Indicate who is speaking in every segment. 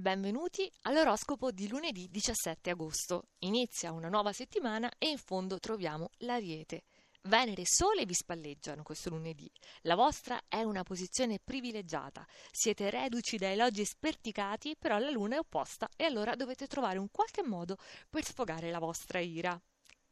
Speaker 1: Benvenuti all'oroscopo di lunedì 17 agosto. Inizia una nuova settimana e in fondo troviamo l'Ariete. Venere e Sole vi spalleggiano questo lunedì. La vostra è una posizione privilegiata. Siete reduci da elogi sperticati, però la Luna è opposta e allora dovete trovare un qualche modo per sfogare la vostra ira.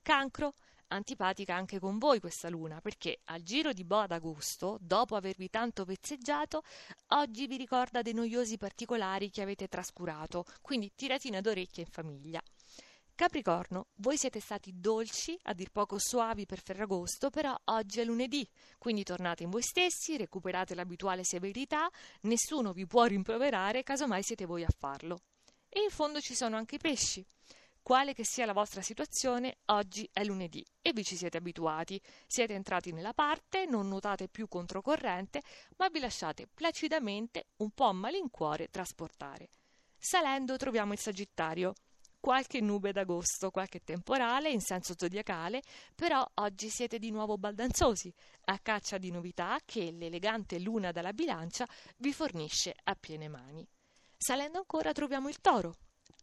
Speaker 1: Cancro antipatica anche con voi questa luna, perché al giro di boa d'agosto, dopo avervi tanto vezzeggiato, oggi vi ricorda dei noiosi particolari che avete trascurato, quindi tiratina d'orecchie in famiglia. Capricorno, voi siete stati dolci, a dir poco suavi per Ferragosto, però oggi è lunedì, quindi tornate in voi stessi, recuperate l'abituale severità, nessuno vi può rimproverare, casomai siete voi a farlo. E in fondo ci sono anche i pesci. Quale che sia la vostra situazione, oggi è lunedì e vi ci siete abituati. Siete entrati nella parte, non nuotate più controcorrente, ma vi lasciate placidamente, un po' a malincuore, trasportare. Salendo troviamo il Sagittario. Qualche nube d'agosto, qualche temporale in senso zodiacale, però oggi siete di nuovo baldanzosi, a caccia di novità che l'elegante luna dalla bilancia vi fornisce a piene mani. Salendo ancora troviamo il toro,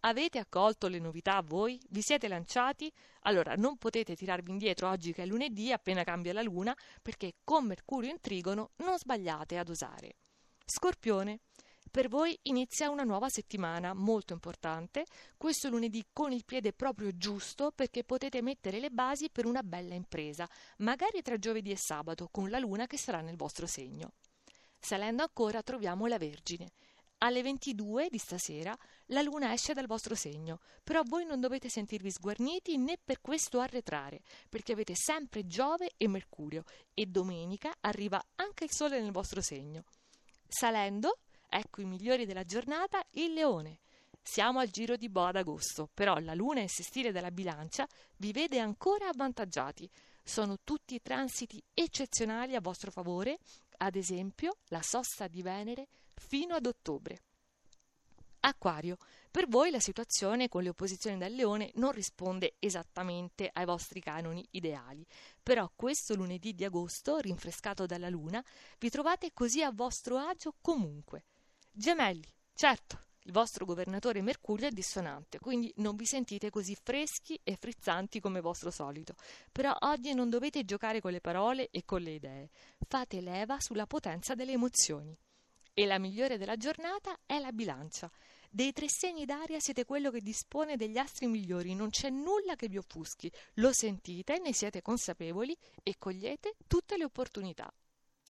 Speaker 1: Avete accolto le novità voi? Vi siete lanciati? Allora non potete tirarvi indietro oggi che è lunedì appena cambia la luna, perché con Mercurio in trigono non sbagliate ad osare. Scorpione. Per voi inizia una nuova settimana molto importante, questo lunedì con il piede proprio giusto perché potete mettere le basi per una bella impresa, magari tra giovedì e sabato con la luna che sarà nel vostro segno. Salendo ancora troviamo la Vergine. Alle 22 di stasera la luna esce dal vostro segno, però voi non dovete sentirvi sguarniti né per questo arretrare, perché avete sempre Giove e Mercurio e domenica arriva anche il sole nel vostro segno. Salendo, ecco i migliori della giornata, il leone. Siamo al giro di boa d'agosto, però la luna in sestile della bilancia vi vede ancora avvantaggiati. Sono tutti transiti eccezionali a vostro favore, ad esempio la sosta di Venere fino ad ottobre. Acquario, per voi la situazione con le opposizioni dal leone non risponde esattamente ai vostri canoni ideali, però questo lunedì di agosto, rinfrescato dalla luna, vi trovate così a vostro agio comunque. Gemelli, certo, il vostro governatore Mercurio è dissonante, quindi non vi sentite così freschi e frizzanti come vostro solito. Però oggi non dovete giocare con le parole e con le idee. Fate leva sulla potenza delle emozioni. E la migliore della giornata è la bilancia. Dei tre segni d'aria siete quello che dispone degli astri migliori, non c'è nulla che vi offuschi. Lo sentite, ne siete consapevoli e cogliete tutte le opportunità.